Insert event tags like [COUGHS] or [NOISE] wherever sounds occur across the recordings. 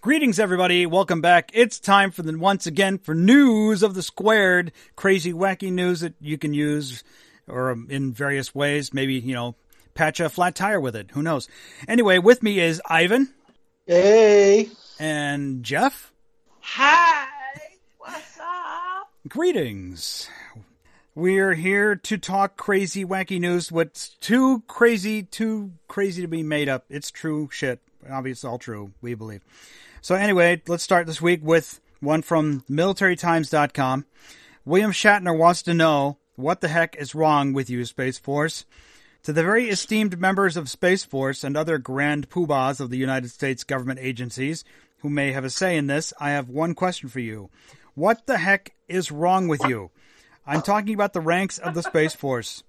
Greetings, everybody. Welcome back. It's time for the once again for news of the squared, crazy, wacky news that you can use or um, in various ways. Maybe you know, patch a flat tire with it. Who knows? Anyway, with me is Ivan Hey. and Jeff. Hi, what's up? Greetings. We're here to talk crazy, wacky news. What's too crazy, too crazy to be made up. It's true shit. Obviously, all true, we believe. So, anyway, let's start this week with one from militarytimes.com. William Shatner wants to know what the heck is wrong with you, Space Force? To the very esteemed members of Space Force and other grand poobahs of the United States government agencies who may have a say in this, I have one question for you. What the heck is wrong with you? I'm talking about the ranks of the Space Force.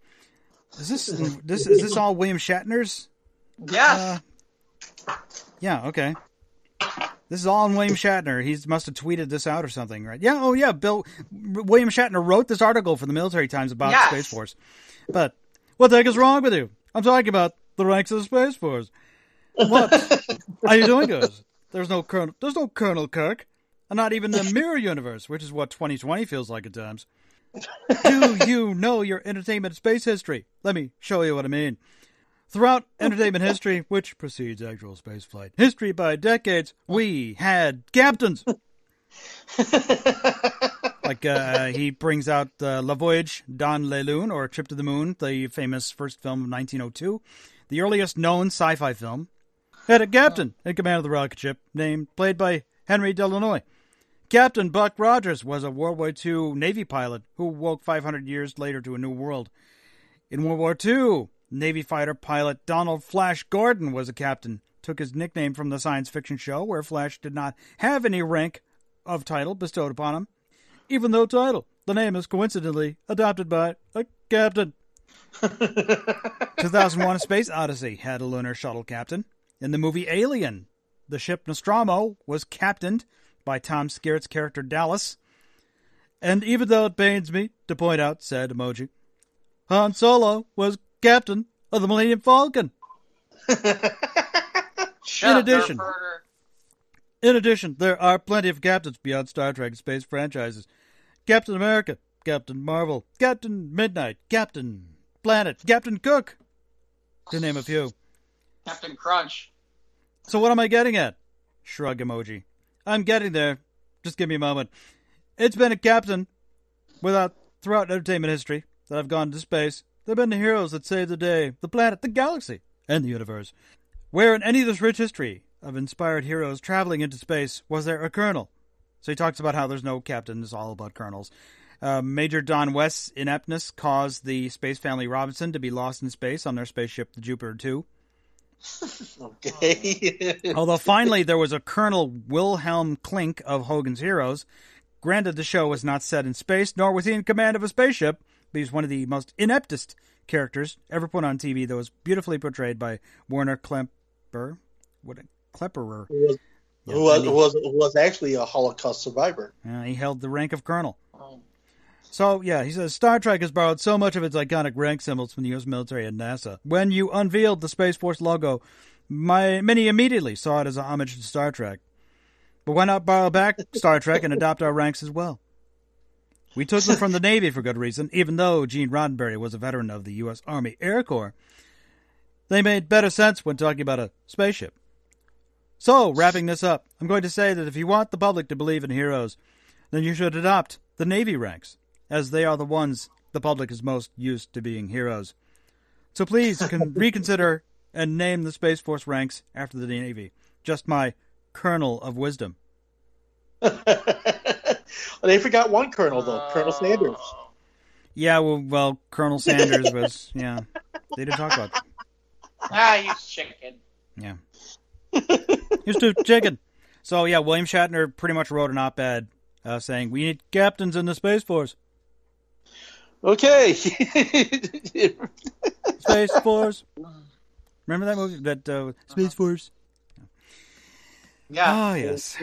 Is this this is this all William Shatner's? Yes. Uh, yeah, okay. This is all in William Shatner. He must have tweeted this out or something, right? Yeah, oh yeah, Bill William Shatner wrote this article for the Military Times about Yes. the Space Force. But what the heck is wrong with you? I'm talking about the ranks of the Space Force. What [LAUGHS] are you doing, guys? There's no Colonel. There's no Colonel Kirk, and not even the Mirror Universe, which is what 2020 feels like at times. Do you know your entertainment space history? Let me show you what I mean. Throughout entertainment history, which precedes actual spaceflight, history by decades, we had captains. [LAUGHS] like uh, he brings out uh, La Voyage dans la Lune, or Trip to the Moon, the famous first film of 1902, the earliest known sci-fi film, had a captain in command of the rocket ship named played by Henry Delannoy. Captain Buck Rogers was a World War II Navy pilot who woke 500 years later to a new world. In World War II, Navy fighter pilot Donald Flash Gordon was a captain. Took his nickname from the science fiction show where Flash did not have any rank of title bestowed upon him. Even though title, the name is coincidentally adopted by a captain. 2001 A [LAUGHS] Space Odyssey had a lunar shuttle captain. In the movie Alien, the ship Nostromo was captained by Tom Skerritt's character Dallas. And even though it pains me to point out said emoji, Han Solo was captain of the Millennium Falcon. [LAUGHS] In addition-. In addition, there are plenty of captains beyond Star Trek and space franchises. Captain America, Captain Marvel, Captain Midnight, Captain Planet, Captain Cook, to name a few. Captain Crunch. So what am I getting at? Shrug emoji. I'm getting there. Just give me a moment. It's been a captain without throughout entertainment history that I've gone to space. There have been the heroes that saved the day, the planet, the galaxy, and the universe. Where in any of this rich history of inspired heroes traveling into space was there a colonel? So he talks about how there's no captain, it's all about colonels. Uh, Major Don West's ineptness caused the space family Robinson to be lost in space on their spaceship, the Jupiter 2. [LAUGHS] Okay. [LAUGHS] Although finally there was a Colonel Wilhelm Klink of Hogan's Heroes. Granted, the show was not set in space, nor was he in command of a spaceship, he's one of the most ineptest characters ever put on TV that was beautifully portrayed by Werner Klemperer. What a Klemperer. who was, Yeah, who was, who was, who was actually a Holocaust survivor. Uh, he held the rank of colonel. Oh. So, yeah, he says Star Trek has borrowed so much of its iconic rank symbols from the U.S. military and NASA. When you unveiled the Space Force logo, my, many immediately saw it as a homage to Star Trek. But why not borrow back Star Trek and adopt our ranks as well? We took them from the Navy for good reason, even though Gene Roddenberry was a veteran of the U.S. Army Air Corps. They made better sense when talking about a spaceship. So, wrapping this up, I'm going to say that if you want the public to believe in heroes, then you should adopt the Navy ranks, as they are the ones the public is most used to being heroes. So please [LAUGHS] con- reconsider and name the Space Force ranks after the Navy. Just my kernel of wisdom. [LAUGHS] they forgot one colonel though, Colonel Sanders. Oh. Yeah, well, well Colonel Sanders was, [LAUGHS] yeah. They didn't talk about Ah, you chicken. Yeah. Here's to chicken. So, yeah, William Shatner pretty much wrote an op ed uh, saying, We need captains in the Space Force. Okay. [LAUGHS] Space Force. Remember that movie? That uh, Space Force? Yeah. Oh, yes.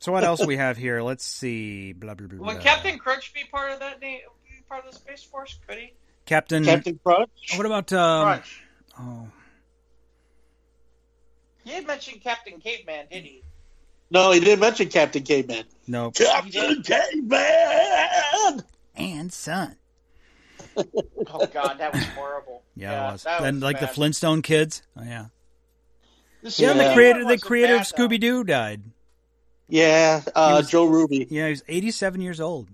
So, what else we have here? Let's see. Blah, blah, blah, blah. Would Captain Crunch be part of that name? Be part of the Space Force? Could he? Captain. Captain Crunch. What about. Um, Crunch. oh. He didn't mention Captain Caveman, did he? No, he didn't mention Captain Caveman. No. Captain Caveman. And son. [LAUGHS] Oh God, that was horrible. Yeah, it was. that And like the. Flintstone kids. Oh yeah. This Yeah, the creator the creator of bad, though. Scooby Doo died. Yeah, uh, was- Joe Ruby. Yeah, he's 87 years old.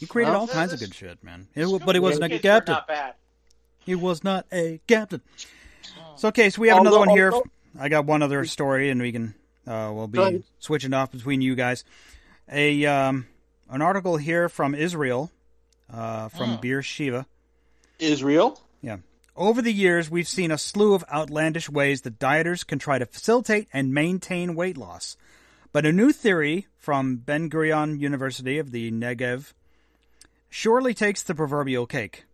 He created Well, all kinds of good shit, man. It, but he wasn't a captain. Not bad. He was not a captain. So okay, so we have another Although- one here. although- I got one other story, and we can uh, we'll be switching off between you guys. A um, an article here from Israel, uh, from Beer Sheva. Israel. Yeah. Over the years, we've seen a slew of outlandish ways that dieters can try to facilitate and maintain weight loss. But a new theory from Ben Gurion University of the Negev surely takes the proverbial cake.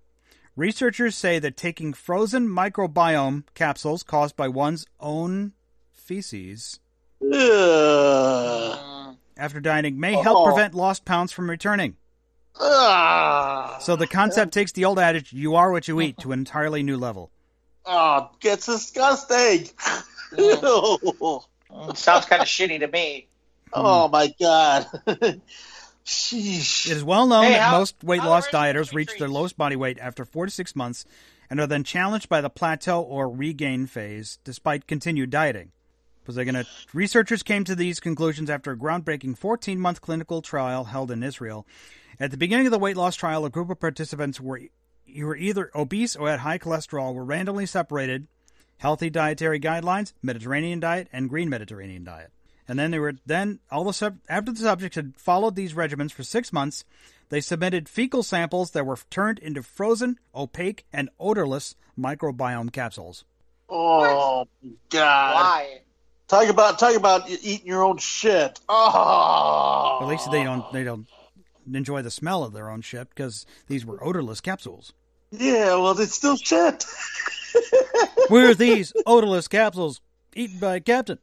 Researchers say that taking frozen microbiome capsules caused by one's own feces Ugh. After dining may help Oh. prevent lost pounds from returning. So the concept takes the old adage, you are what you eat, to an entirely new level. Oh, it's disgusting. Mm, [LAUGHS] Sounds kind of shitty to me. Mm. Oh, my god. [LAUGHS] Sheesh. It is well known Hey, that how- most weight loss the rest of dieters reach their lowest body weight after four to six months and are then challenged by the plateau or regain phase despite continued dieting. Was they gonna researchers came to these conclusions after a groundbreaking 14 month clinical trial held in Israel. At the beginning of the weight loss trial, a group of participants were you were either obese or had high cholesterol were randomly separated healthy dietary guidelines, Mediterranean diet, and green Mediterranean diet. And then they were then all the sub, after the subjects had followed these regimens for six months, they submitted fecal samples that were turned into frozen, opaque, and odorless microbiome capsules. Oh god. Why? Talk about talk about eating your own shit. Oh. At least they don't they don't enjoy the smell of their own shit because these were odorless capsules. Yeah, well, it's still shit. [LAUGHS] Where are these odorless capsules eaten by a captain?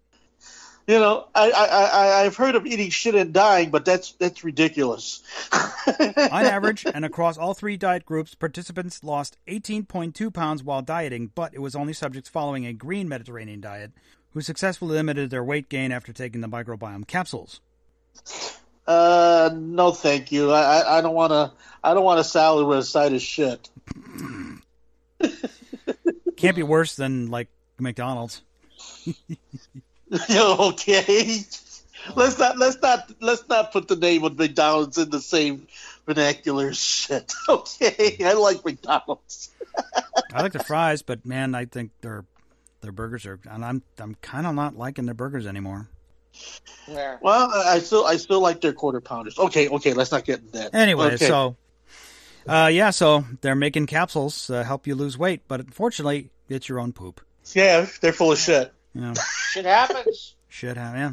You know, I, I, I, I've heard of eating shit and dying, but that's that's ridiculous. [LAUGHS] On average, [LAUGHS] and across all three diet groups, participants lost 18.2 pounds while dieting, but it was only subjects following a green Mediterranean diet who successfully limited their weight gain after taking the microbiome capsules. Uh, no, thank you. I, I, I don't want to. I don't want a salad with a side of shit. [LAUGHS] Can't be worse than like McDonald's. [LAUGHS] okay. Let's not. Let's not. Let's not put the name of McDonald's in the same vernacular shit. [LAUGHS] Okay, I like McDonald's. [LAUGHS] I like the fries, but man, I think their their burgers are, and I'm I'm kind of not liking their burgers anymore. Where? Well, I I still. I still like their quarter pounders. Okay. Okay. Let's not get into that. Anyway, Okay. so uh, yeah, so they're making capsules to help you lose weight, but unfortunately, it's your own poop. Yeah, they're full of shit. You know, Shit happens. shit, ha- yeah.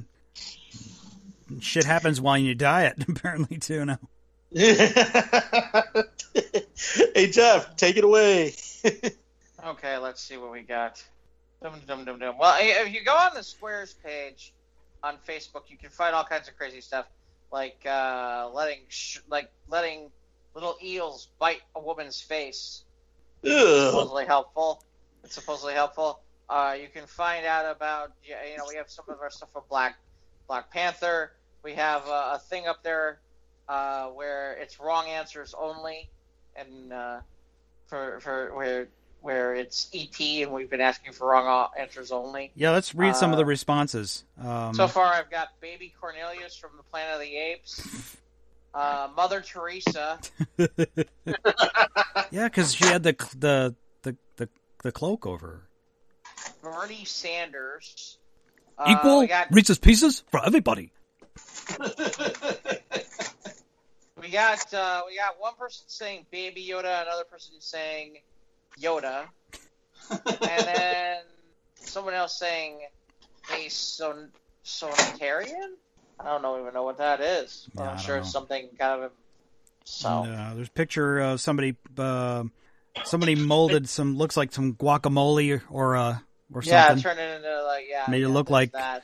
Shit happens while you diet, [LAUGHS] apparently too. Now, [LAUGHS] hey Jeff, take it away. [LAUGHS] Okay, let's see what we got. Dum, dum, dum, dum. Well, if you go on the Squares page on Facebook, you can find all kinds of crazy stuff, like uh, letting sh- like letting little eels bite a woman's face. Ugh. Supposedly helpful. It's supposedly helpful. Uh, you can find out about you know we have some of our stuff for Black Black Panther. We have uh, a thing up there uh, where it's wrong answers only, and uh, for for where where it's ET and we've been asking for wrong answers only. yeah, let's read some of the Uh, responses. Um, So far, I've got Baby Cornelius from the Planet of the Apes, [LAUGHS] uh, Mother Teresa, [LAUGHS] yeah, because she had the the the the, the cloak over her. Bernie Sanders. Uh, Equal we got Reese's Pieces for everybody. [LAUGHS] We got uh, we got one person saying Baby Yoda, another person saying Yoda, [LAUGHS] and then someone else saying a son sonitarian. I don't know even know what that is. but Yeah, I I'm don't sure it's something kind of so. And, uh, there's a picture of somebody uh, somebody molded some looks like some guacamole or uh or yeah, something. turn it into like yeah. Made it look like- that.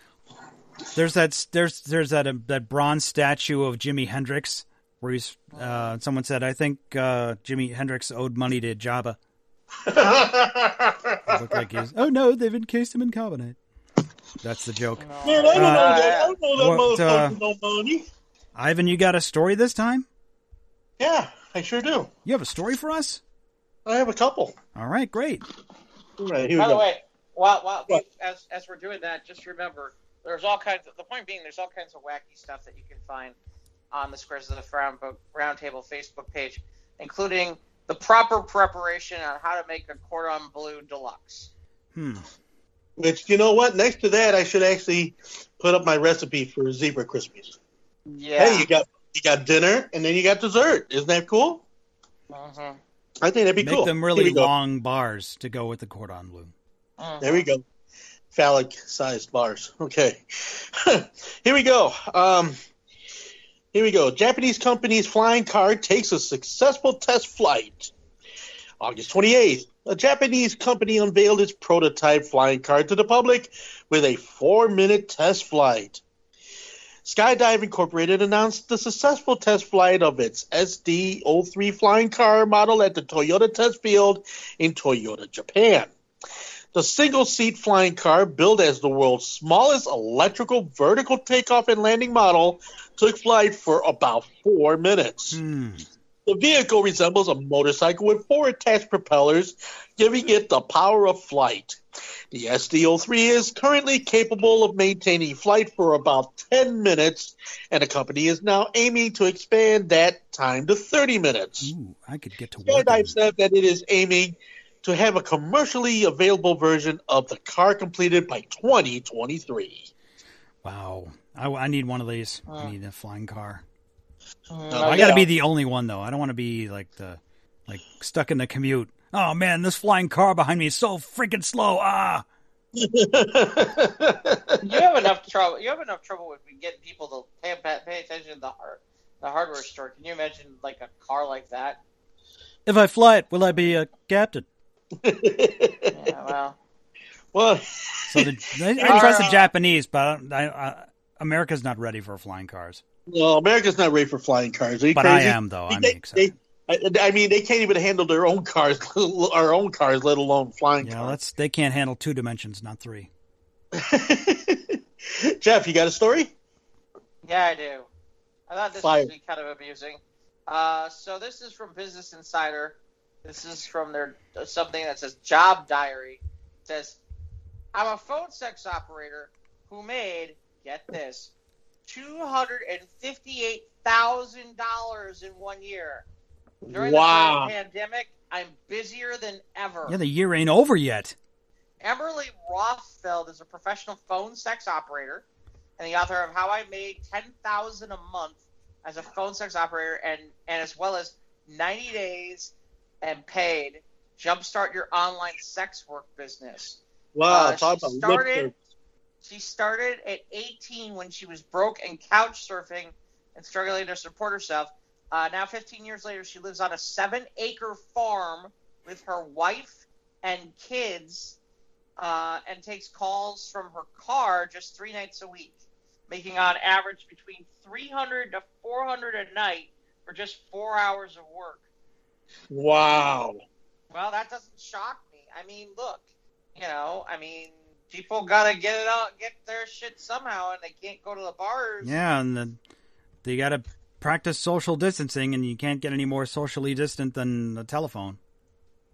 There's that there's there's that uh, that bronze statue of Jimi Hendrix where he's uh, someone said I think uh, Jimi Hendrix owed money to Jabba. [LAUGHS] It looked like he's oh no they've encased him in carbonite. That's the joke. Man, I don't Uh, know that. I don't know that what, uh, motherfucker no money. Ivan, you got a story this time? Yeah, I sure do. You have a story for us? I have a couple. All right, great. All right, here we By the go. way, while, while What? as as we're doing that, just remember there's all kinds. Of, the point being, there's all kinds of wacky stuff that you can find on the Squares of the Round Book Roundtable Facebook page, including the proper preparation on how to make a cordon bleu deluxe. Hmm. Which you know what? Next to that, I should actually put up my recipe for zebra crispies. Yeah. Hey, you got you got dinner and then you got dessert. Isn't that cool? Mhm. I think that'd be Make cool. them Here really we go. long bars to go with the cordon bleu. Mhm. There we go. Phallic sized bars. Okay. [LAUGHS] here we go. Um, here we go. Japanese company's flying car takes a successful test flight. August 28th, a Japanese company unveiled its prototype flying car to the public with a four minute test flight. SkyDrive Incorporated announced the successful test flight of its SD03 flying car model at the Toyota test field in Toyota, Japan. The single seat flying car, billed as the world's smallest electrical vertical takeoff and landing model, took flight for about four minutes. Hmm. The vehicle resembles a motorcycle with four attached propellers, giving it the power of flight. The SD03 is currently capable of maintaining flight for about 10 minutes, and the company is now aiming to expand that time to 30 minutes. Ooh, I could get to work. SkyDrive said that it is aiming to have a commercially available version of the car completed by 2023. Wow. I, I need one of these. Uh. I need a flying car. Oh, I got to yeah. be the only one though. I don't want to be like the like stuck in the commute. Oh man, this flying car behind me is so freaking slow. Ah. [LAUGHS] You have enough trouble. You have enough trouble with getting people to pay, pay attention to the hard, the hardware store. Can you imagine like a car like that? If I fly it, will I be a captain? [LAUGHS] Yeah, well, So the, [LAUGHS] I, I trust the Japanese, but I, I, America's not ready for flying cars. well, America's not ready for flying cars. But crazy? I am though. I'm They- excited. they- I, I mean, they can't even handle their own cars, [LAUGHS] our own cars, let alone flying Yeah, cars. that's they can't handle two dimensions, not three. Jeff, you got a story? yeah, I do. I thought this Fire. would be kind of amusing. Uh, so this is from Business Insider. This is from their something that says job diary. It says, "I'm a phone sex operator who made get this two hundred and fifty-eight thousand dollars in one year. During wow. the pandemic, I'm busier than ever." Yeah, the year ain't over yet. Amberly Rothfield is a professional phone sex operator and the author of How I Made Ten Thousand a Month as a Phone Sex Operator and, and as well as 90 Days and Paid Jumpstart Your Online Sex Work Business. Wow, Uh, talk she about started- She started at 18 when she was broke and couch surfing and struggling to support herself. Uh, now, 15 years later, she lives on a seven acre farm with her wife and kids uh, and takes calls from her car just three nights a week, making on average between 300 to 400 a night for just four hours of work. Wow. Well, that doesn't shock me. I mean, look, you know, I mean, people gotta get it out, get their shit somehow, and they can't go to the bars. Yeah, and the, they got to practice social distancing, and you can't get any more socially distant than a telephone.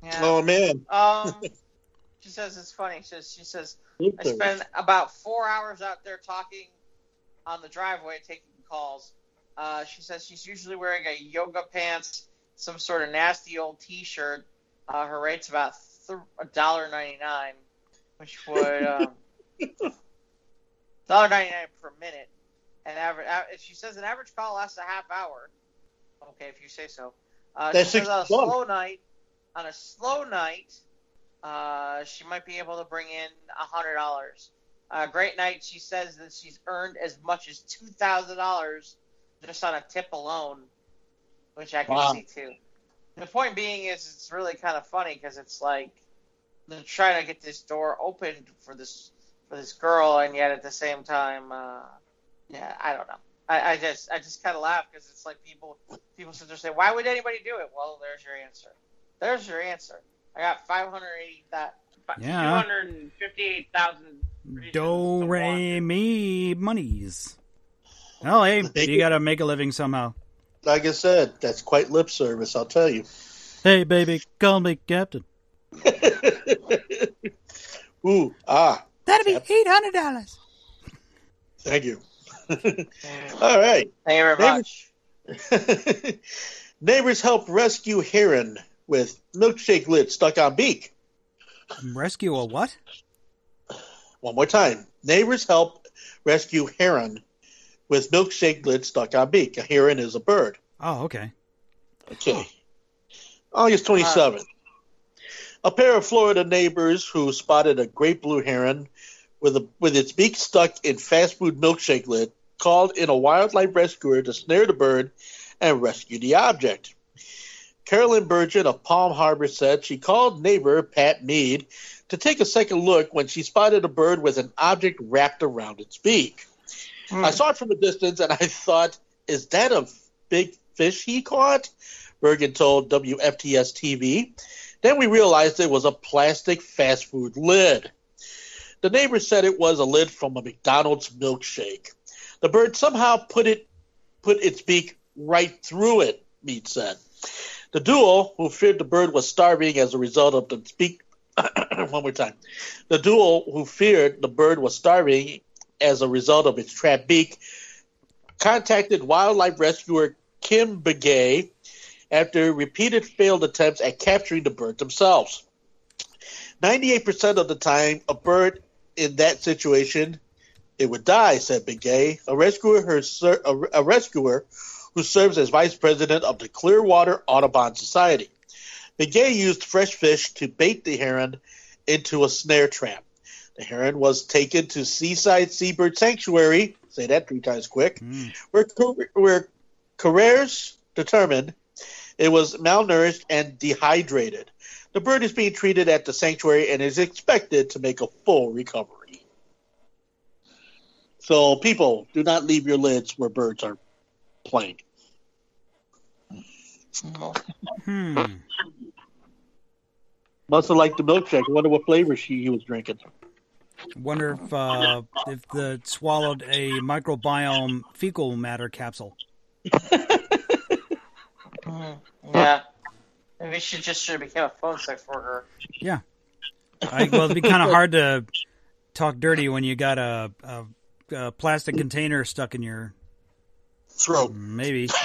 Yeah. Oh man. Um, [LAUGHS] she says it's funny. She says, she says I spend about four hours out there talking on the driveway, taking calls. Uh, she says she's usually wearing a yoga pants, some sort of nasty old T-shirt. Uh, her rate's about a dollar ninety nine, which would um, [LAUGHS] dollar ninety nine per minute. And average, she says an average call lasts a half hour. Okay, if you say so. Uh, That's she says on a 60 slow night, on a slow night, uh, she might be able to bring in a hundred dollars. Uh, great night. She says that she's earned as much as two thousand dollars just on a tip alone, which I can Wow. see too. The point being is, it's really kind of funny because it's like they're trying to get this door opened for this for this girl, and yet at the same time, uh, yeah, I don't know. I, I just I just kind of laugh because it's like people people sit there say, why would anybody do it? Well, there's your answer. There's your answer. I got five hundred eighty that Yeah. Two hundred and fifty-eight thousand regions Do re Washington. mi monies. Oh, hey, you got to make a living somehow. Like I said, that's quite lip service, I'll tell you. Hey, baby, call me captain. [LAUGHS] Ooh, ah, That'll be eight hundred dollars. thank you. [LAUGHS] All right. Thank you very Neighbors- much. [LAUGHS] Neighbors help rescue heron with milkshake lid stuck on beak. Rescue a what? One more time. Neighbors help rescue heron with milkshake lid stuck on beak. A heron is a bird. Oh, okay. Okay. August 27th. A pair of Florida neighbors who spotted a great blue heron with a with its beak stuck in fast food milkshake lid called in a wildlife rescuer to snare the bird and rescue the object. Carolyn Burgett of Palm Harbor said she called neighbor Pat Mead to take a second look when she spotted a bird with an object wrapped around its beak. I hmm. saw it from a distance and I thought, is that a big fish he caught? Bergen told WFTS TV. Then we realized it was a plastic fast food lid. The neighbor said it was a lid from a McDonald's milkshake. The bird somehow put it put its beak right through it, Mead said. The duo, who feared the bird was starving as a result of the beak [COUGHS] one more time. The duo who feared the bird was starving as a result of its trap beak contacted wildlife rescuer Kim Begay after repeated failed attempts at capturing the bird themselves. 98% of the time, a bird in that situation, it would die, said Begay, a rescuer, her, a, a rescuer who serves as vice president of the Clearwater Audubon Society. Begay used fresh fish to bait the heron into a snare trap. The heron was taken to Seaside Seabird Sanctuary, say that three times quick, Mm. where, Car- where Carreras determined it was malnourished and dehydrated. The bird is being treated at the sanctuary and is expected to make a full recovery. So, people, do not leave your lids where birds are playing. Hmm. Must have liked the milkshake. I wonder what flavor she he was drinking. Wonder if uh, if the swallowed a microbiome fecal matter capsule. Mhm. Yeah. Maybe she just should have become a phone sex worker. I, well, it'd be kind of hard to talk dirty when you got a, a, a plastic container stuck in your Throat. maybe. [LAUGHS]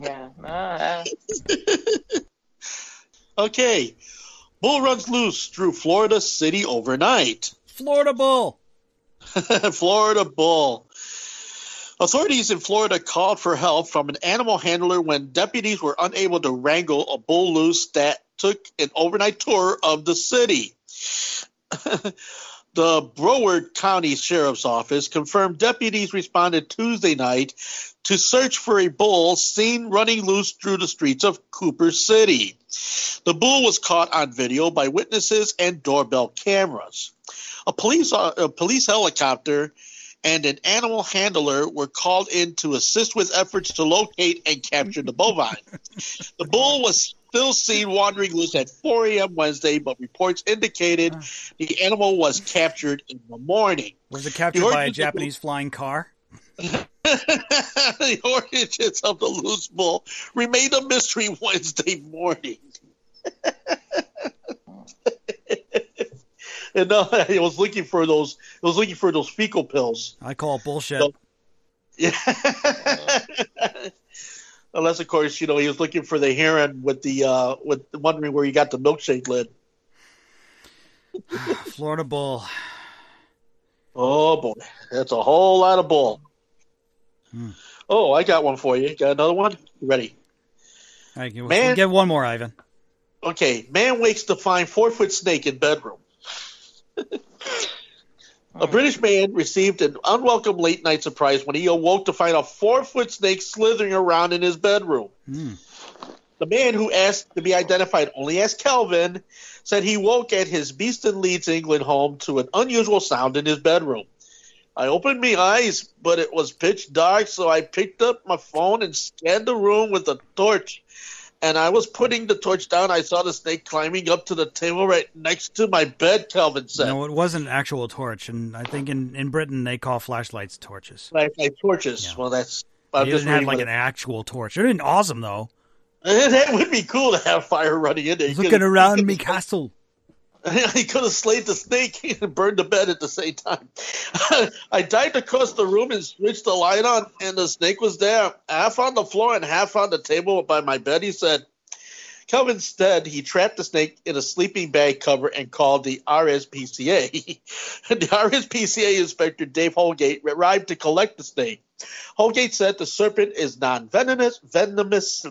Yeah. Uh, [LAUGHS] Okay. Bull runs loose through Florida City overnight. Florida bull. [LAUGHS] Florida bull. Authorities in Florida called for help from an animal handler when deputies were unable to wrangle a bull loose that took an overnight tour of the city. [LAUGHS] the Broward County Sheriff's Office confirmed deputies responded Tuesday night to search for a bull seen running loose through the streets of Cooper City. The bull was caught on video by witnesses and doorbell cameras. A police uh, a police helicopter and an animal handler were called in to assist with efforts to locate and capture the bovine. [LAUGHS] the bull was still seen wandering loose at 4 a.m. Wednesday, but reports indicated ah. the animal was captured in the morning. Was it captured by a origins of- Japanese flying car? The origins of the loose bull remained a mystery Wednesday morning. [LAUGHS] and uh, I was looking for those. I was looking for those fecal pills. I call it bullshit. So- Yeah. [LAUGHS] Unless, of course, you know he was looking for the heron with the uh, with wondering where he got the milkshake lid. Florida bull. Oh boy, that's a whole lot of bull. Hmm. Oh, I got one for you. Got another one? Ready? All right, give, Man. get one more, Ivan. Okay, man wakes to find four foot snake in bedroom. [LAUGHS] a British man received an unwelcome late night surprise when he awoke to find a four foot snake slithering around in his bedroom. Hmm. The man who asked to be identified only as Kelvin said he woke at his Beeston Leeds, England home to an unusual sound in his bedroom. I opened my eyes, but it was pitch dark, so I picked up my phone and scanned the room with a torch. and I was putting the torch down. I saw the snake climbing up to the table right next to my bed. Calvin said, No, it wasn't an actual torch, and I think in, in Britain they call flashlights torches. "Flashlight torches." Yeah. Well, that's. I'm just didn't have like what- an actual torch. They're awesome though. [LAUGHS] that would be cool to have fire running in there. You Looking around me castle. [LAUGHS] he could have slayed the snake [LAUGHS] and burned the bed at the same time. [LAUGHS] I dived across the room and switched the light on, and the snake was there, half on the floor and half on the table by my bed. He said, Kelvin instead, he trapped the snake in a sleeping bag cover and called the RSPCA. the RSPCA inspector Dave Holgate arrived to collect the snake. Holgate said the serpent is non-venomous, venomous,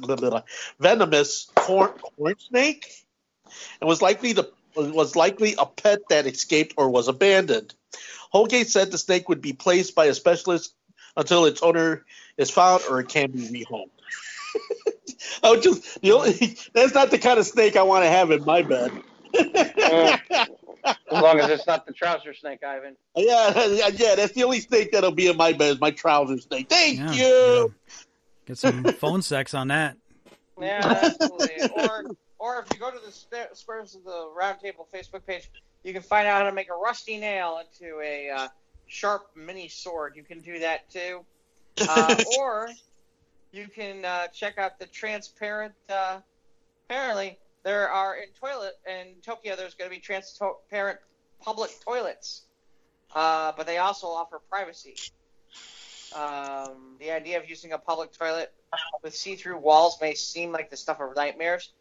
venomous corn, corn snake, and was likely the was likely a pet that escaped or was abandoned. Holgate said the snake would be placed by a specialist until its owner is found or it can be rehomed. [LAUGHS] I would just the only, [LAUGHS] that's not the kind of snake I want to have in my bed. [LAUGHS] As long as it's not the trouser snake, Ivan. Yeah, yeah, yeah, that's the only snake that'll be in my bed is my trouser snake. Thank Yeah, you. yeah. Get some phone sex on that. Yeah, absolutely. or, or if you go to the Sp- Squares of the Roundtable Facebook page, you can find out how to make a rusty nail into a uh, sharp mini sword. You can do that too. [LAUGHS] Uh, or you can uh, check out the transparent. Uh, apparently, there are in toilet in Tokyo. There's going to be transparent public toilets, uh, but they also offer privacy. Um, the idea of using a public toilet with see-through walls may seem like the stuff of nightmares.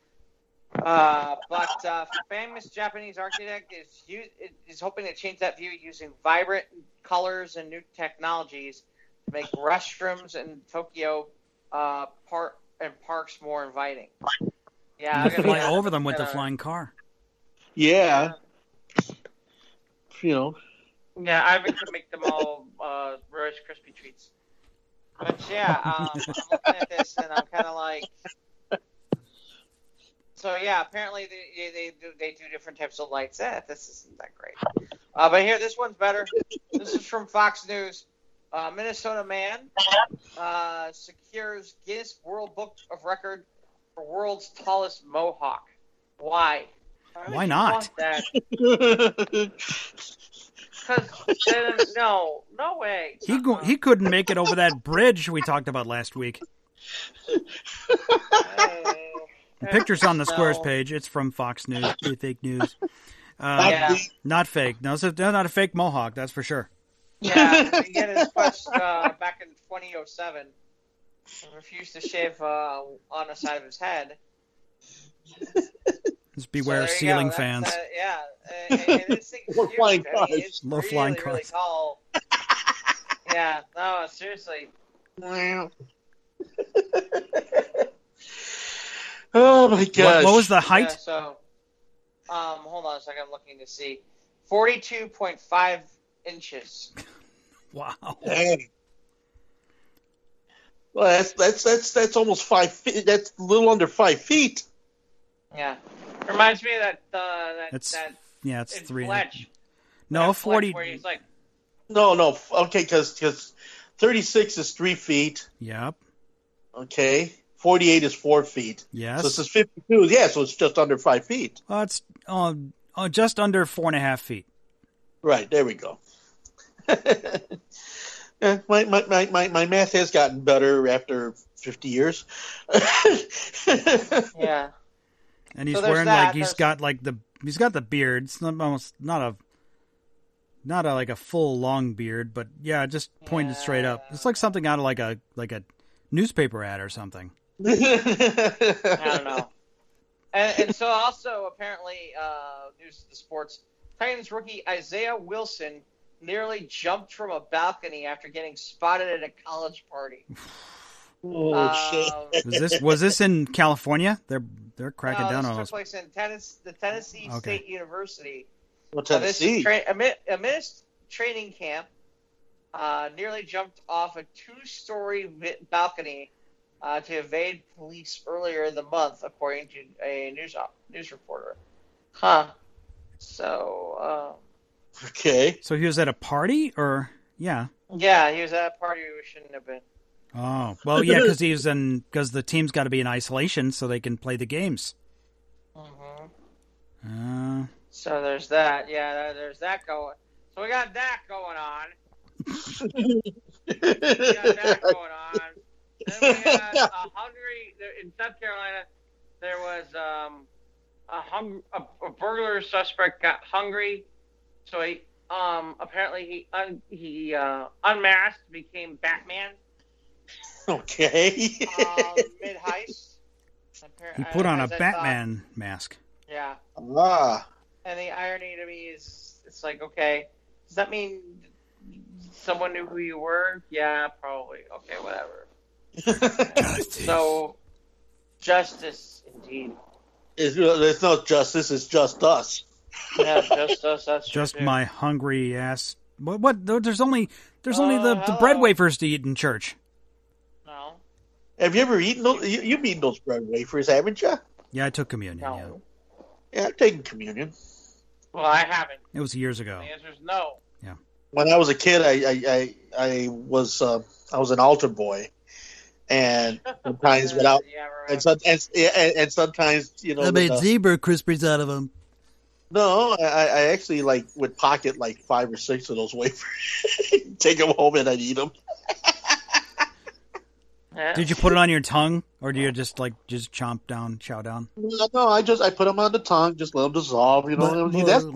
Uh, but uh, famous Japanese architect is u- is hoping to change that view using vibrant colors and new technologies to make restrooms in Tokyo uh, park and parks more inviting. Yeah, You I'm can gonna- fly over them with the uh, flying car. Yeah, you know. Yeah, I would make them all uh, Rice Krispie treats. But yeah, um, I'm looking at this and I'm kind of like. So yeah, apparently they, they do they do different types of lights. Eh, this isn't that great. Uh, but here, this one's better. This is from Fox News. Uh, Minnesota man uh, secures Guinness World Book of Record for world's tallest mohawk. Why? would Why not? Because [LAUGHS] no, no way. He go- he couldn't make it over that bridge we talked about last week. [LAUGHS] Uh, The picture's on the Squares [LAUGHS] No. page. It's from Fox News, [LAUGHS] fake news. Not Uh, Yeah. Not fake. No, it's a- not a fake mohawk. That's for sure. Yeah, he [LAUGHS] had his quest uh, back in 2007. and Refused to shave uh, on the side of his head. Just beware So there you go. ceiling fans. Uh, yeah, and, and this thing's Or huge. flying cars. it's Low really, flying really cars. tall. yeah, no, seriously. Oh my What, gosh! what was the Yeah, height? so, um, hold on a second. I'm looking to see. 42.5 inches. [LAUGHS] Wow. Dang. Well, that's that's that's that's almost five feet. That's a little under five feet. Yeah. Reminds me of that, uh, that, It's that Yeah, it's three. Fletch. No, that Fletch forty. Where he's like, No, no. f- Okay, because thirty six is three feet. Yep. Okay, forty eight is four feet. So Yes. this is fifty two. Yeah, so it's just under five feet. Uh, it's uh, uh, just under four and a half feet. Right there we go. Yeah, [LAUGHS] my, my, my, my, my math has gotten better after 50 years. [LAUGHS] yeah. And he's So wearing that, like he's there's- got like the he's got the beard. It's not almost not a not a like a full long beard, but yeah, just pointed straight up. It's like something out of like a like a newspaper ad or something. I don't know. [LAUGHS] And, and so also apparently uh, news to the sports Titans rookie Isaiah Wilson nearly jumped from a balcony after getting spotted at a college party. oh, shit. Um, Was this was this in California? They're they're cracking no, down this on took those. place in Tennis, the Tennessee Okay. State University. Well, Uh, this Tennessee. is tra- amid, amidst training camp, uh, nearly jumped off a two-story balcony uh, to evade police earlier in the month, according to a news op- news reporter. Huh. So, okay. So he was at a party, or yeah, um, yeah, he was at a party we shouldn't have been. Oh well, yeah, because he's in because the team's got to be in isolation so they can play the games. hmm Uh, So there's that. Yeah, there's that going. So we got that going on. [LAUGHS] We got that going on. Then we had [LAUGHS] a hungry in South Carolina. There was um, a, hung, a, a burglar suspect got hungry, so he um, apparently he un, he uh, unmasked, became Batman okay. uh, mid heist. he put on a Batman mask. Yeah, ah. and the irony to me is, it's like, okay, does that mean someone knew who you were? Yeah, probably. Okay, whatever. So, justice indeed. It's, there's no justice. It's just us. Yeah, just us. That's Just too. my hungry ass. What? What? There's only there's only the, Uh, the bread wafers to eat in church. No, Have you ever eaten those? You, you've eaten those bread wafers, haven't you? Yeah, I took communion. no. Yeah, Yeah, I've taken communion. Well, I haven't. it was years ago. The answer is no. When I was a kid, I I, I, I was uh, I was an altar boy, and [LAUGHS] sometimes without Yeah, right. and, some, and, and and sometimes you know with, uh, zebra crispies out of them. no, I, I actually like would pocket like five or six of those [LAUGHS] wafers, take them home and I'd eat them. Did you put it on your tongue, or do you just like just chomp down, chow down? No, no, I just I put them on the tongue, just let them dissolve. You know, that's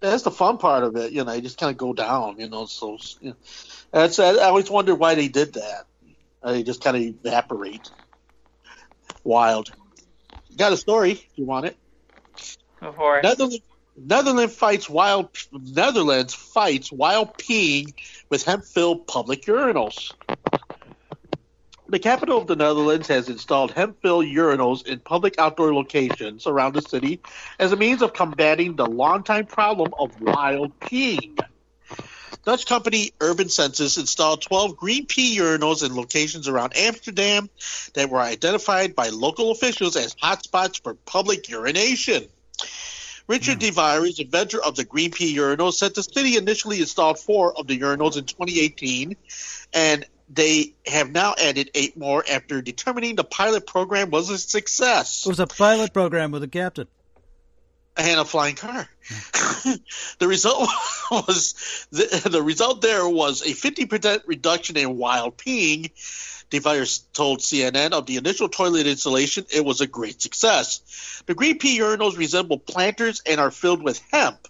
that's the fun part of it. You know, you just kind of go down. You know, so you know, that's I always wondered why they did that. Uh, They just kind of evaporate. Wild. Got a story if you want it. Go for it. Netherlands, Netherlands fights wild. Netherlands fights wild peeing with hemp-filled public urinals. The capital of the Netherlands has installed hemp-filled urinals in public outdoor locations around the city as a means of combating the longtime problem of wild peeing. Dutch company UrbanSense installed 12 GreenPee urinals in locations around Amsterdam that were identified by local officials as hotspots for public urination. Richard hmm. De Vries, inventor of the GreenPee urinals, said the city initially installed four of the urinals in 2018, and they have now added eight more after determining the pilot program was a success It was a pilot program with a captain. And a flying car. [LAUGHS] the result was the, the result there was a 50% reduction in wild peeing. De Vries told CNN of the initial toilet installation, it was a great success. The GreenPee urinals resemble planters and are filled with hemp.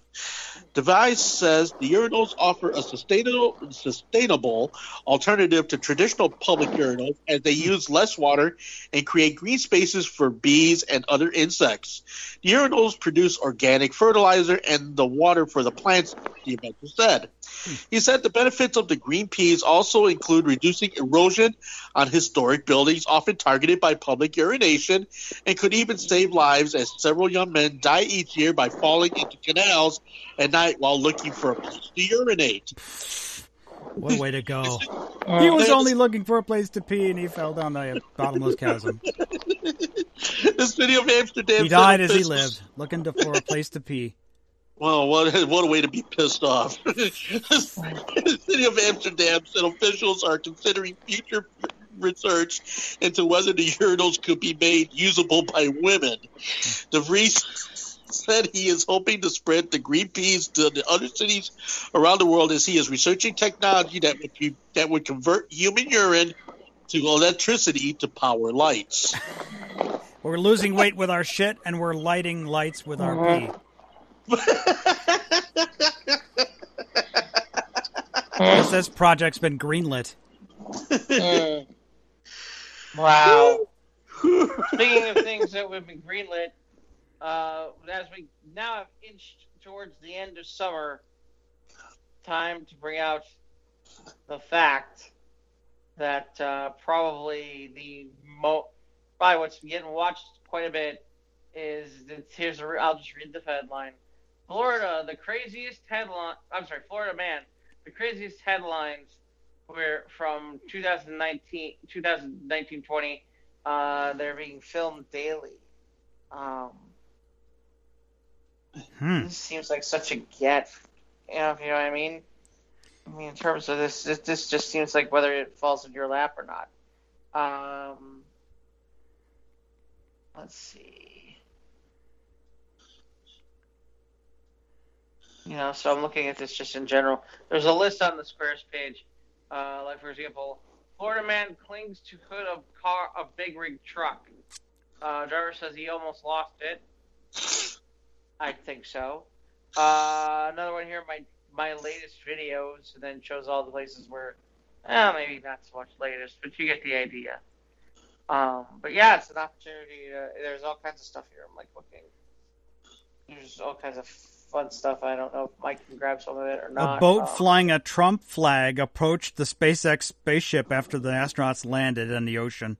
De Vries says the urinals offer a sustainable, sustainable alternative to traditional public urinals as they use less water and create green spaces for bees and other insects. The urinals produce organic fertilizer and the water for the plants, the inventor said. He said the benefits of the GreenPees also include reducing erosion on historic buildings often targeted by public urination and could even save lives as several young men die each year by falling into canals at night while looking for a place to urinate. What a way to go! he uh, was only looking for a place to pee, and he fell down the bottomless chasm. [LAUGHS] the city of Amsterdam. He died as he lived, looking to, for a place to pee. Well, what what a way to be pissed off. [LAUGHS] the city of Amsterdam said officials are considering future research into whether the urinals could be made usable by women. De Vries [LAUGHS] said he is hoping to spread the GreenPees to the other cities around the world as he is researching technology that would be, that would convert human urine to electricity to power lights. We're losing weight with our shit, and we're lighting lights with our pee. [LAUGHS] This project's been greenlit. Mm. Wow. [LAUGHS] Speaking of things that would be greenlit, uh, as we now have inched towards the end of summer, time to bring out the fact that uh, probably the mo probably what's getting watched quite a bit is here's a, I'll just read the headline. Florida, the craziest headline. I'm sorry, Florida man, the craziest headlines were from 2019, 2019 20. Uh, they're being filmed daily. Um, Hmm. this seems like such a get. You know, you know what I mean? I mean, in terms of this, this, this just seems like whether it falls in your lap or not. Um, let's see. You know, so I'm looking at this just in general. There's a list on the squares page. Uh, like for example, Florida man clings to hood of car of big rig truck. Uh, driver says he almost lost it. I think so. Uh, another one here, my my latest videos, and then shows all the places where, eh, maybe not so much latest, but you get the idea. Um, but yeah, it's an opportunity. To, there's all kinds of stuff here. I'm like looking. There's all kinds of fun stuff. I don't know if Mike can grab some of it or not. A boat Um, flying a Trump flag approached the SpaceX spaceship after the astronauts landed in the ocean.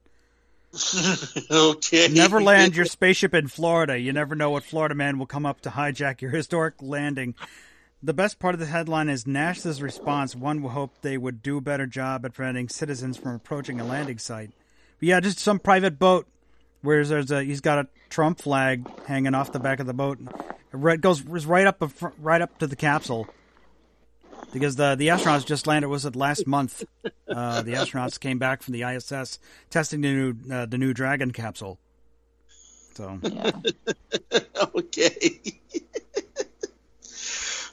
[LAUGHS] okay. Never land your spaceship in Florida. You never know what Florida man will come up to hijack your [LAUGHS] historic landing. The best part of the headline is NASA's response. One would hope they would do a better job at preventing citizens from approaching a landing site. But yeah, just some private boat where there's a he's got a Trump flag hanging off the back of the boat. It goes right up right up to the capsule because the the astronauts just landed. Was it last month? Uh, the [LAUGHS] astronauts came back from the ISS testing the new uh, the new Dragon capsule. So [LAUGHS] okay. [LAUGHS]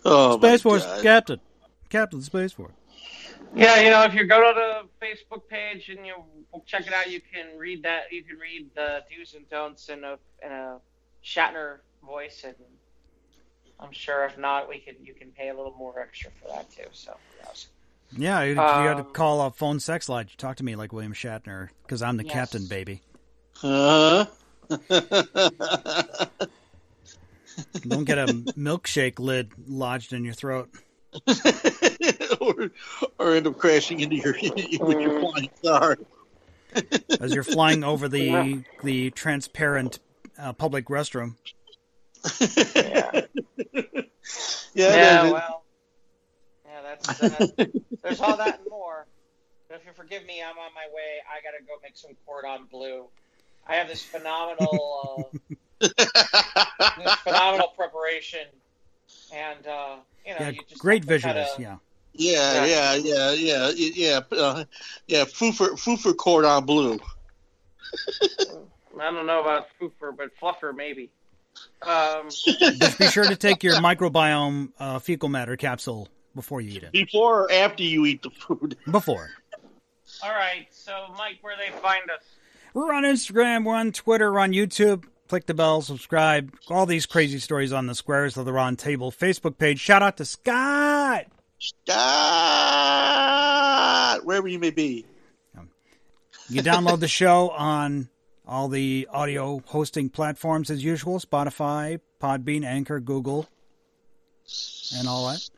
oh, Space Force God. Captain, Captain Space Force. Yeah, you know, if you go to the Facebook page and you check it out, you can read that. You can read the do's and don'ts in a in a Shatner voice, and I'm sure if not, we can you can pay a little more extra for that too. So, who knows? Yeah, you, you got to Um, call a phone sex line. You talk to me like William Shatner because I'm the Yes. captain, baby. Huh? Don't get a [LAUGHS] milkshake lid lodged in your throat. [LAUGHS] or, or end up crashing into your [LAUGHS] with your flying car. as you're flying over the the transparent uh, public restroom. Yeah, Yeah, yeah, well, yeah, that's uh, there's all that and more. But if you forgive me, I'm on my way. I gotta go make some cordon bleu. I have this phenomenal, uh, this phenomenal preparation, and uh, you know, Yeah, you just great have visuals. kinda- Yeah, yeah, yeah, yeah, yeah, yeah, uh, yeah. Foo for foo for cordon bleu. I don't know about foofer, but fluffer maybe. Um, just be sure to take your microbiome uh, fecal matter capsule before you eat it. Before or after you eat the food. Before. all right, so Mike, where they find us? We're on Instagram, we're on Twitter, we're on YouTube. Click the bell, subscribe. All these crazy stories on the Squares of the Round Table Facebook page. Shout out to Scott. Scott, wherever you may be. You download the show on all the audio hosting platforms as usual Spotify, Podbean, Anchor, Google, and all that.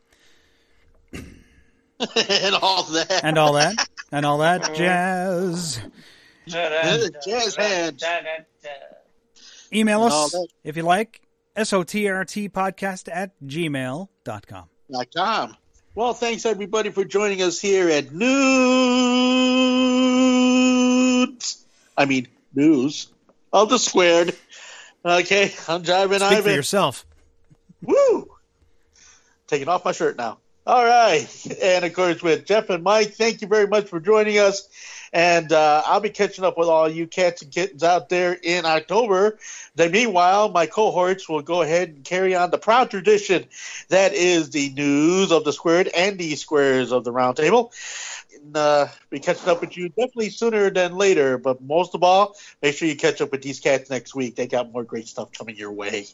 [LAUGHS] and all that. And all that. And all that [LAUGHS] jazz. Jazz hands. Email us if you like. SOTRT podcast at gmail.com. dot com. Well, thanks everybody for joining us here at Nudes. I mean, News of the Squared. Okay, I'm Jiving Speak for yourself. Woo! Taking off my shirt now. All right. And of course, with Jeff and Mike, thank you very much for joining us. And uh, I'll be catching up with all you cats and kittens out there in October. Then, meanwhile, my cohorts will go ahead and carry on the proud tradition that is the news of the squared and the squares of the round table. Uh, be catching up with you definitely sooner than later. But most of all, make sure you catch up with these cats next week. They got more great stuff coming your way.